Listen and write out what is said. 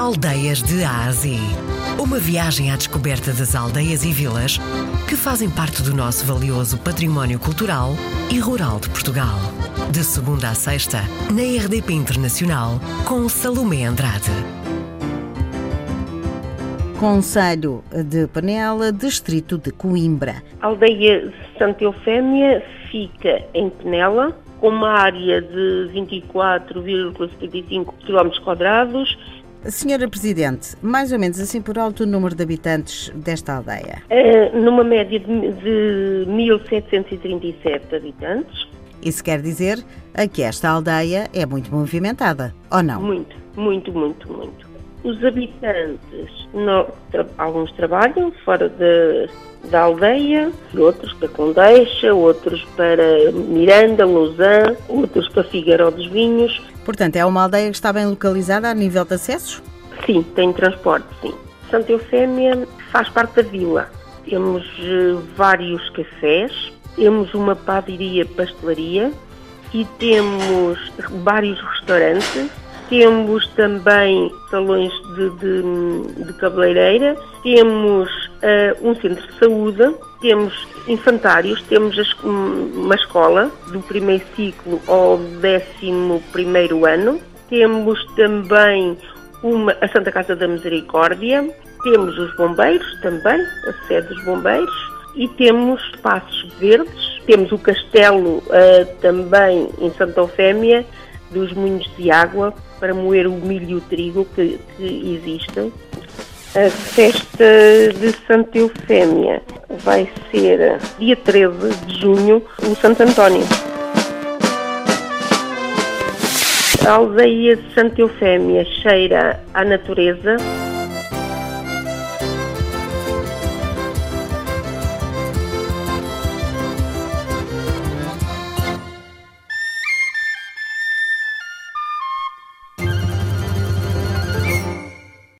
Aldeias de Ásia. Uma viagem à descoberta das aldeias e vilas que fazem parte do nosso valioso património cultural e rural de Portugal. De segunda a sexta, na RDP Internacional, com Salomé Andrade. Conselho de Penela, Distrito de Coimbra. A aldeia Santa Eufémia fica em Penela, com uma área de 24,75 km quadrados Senhora Presidente, mais ou menos assim por alto o número de habitantes desta aldeia? Uh, numa média de, de 1.737 habitantes. Isso quer dizer que esta aldeia é muito movimentada, ou não? Muito, muito, muito, muito. Os habitantes, não, tra alguns trabalham fora de, da aldeia, outros para Condeixa, outros para Miranda, Lausanne, outros para Figueiró dos Vinhos. Portanto, é uma aldeia que está bem localizada a nível de acessos? Sim, tem transporte, sim. Santa Eufémia faz parte da vila. Temos uh, vários cafés, temos uma padaria pastelaria e temos vários restaurantes temos também salões de, de, de cabeleireira, temos uh, um centro de saúde, temos infantários, temos uma escola do primeiro ciclo ao décimo primeiro ano, temos também uma, a Santa Casa da Misericórdia, temos os bombeiros também, a sede dos bombeiros, e temos espaços verdes, temos o castelo uh, também em Santa Eufémia, dos moinhos de água para moer o milho e o trigo que, que existem. A festa de Santa Eufémia vai ser dia 13 de junho no Santo António. A aldeia de Santa Eufémia cheira à natureza,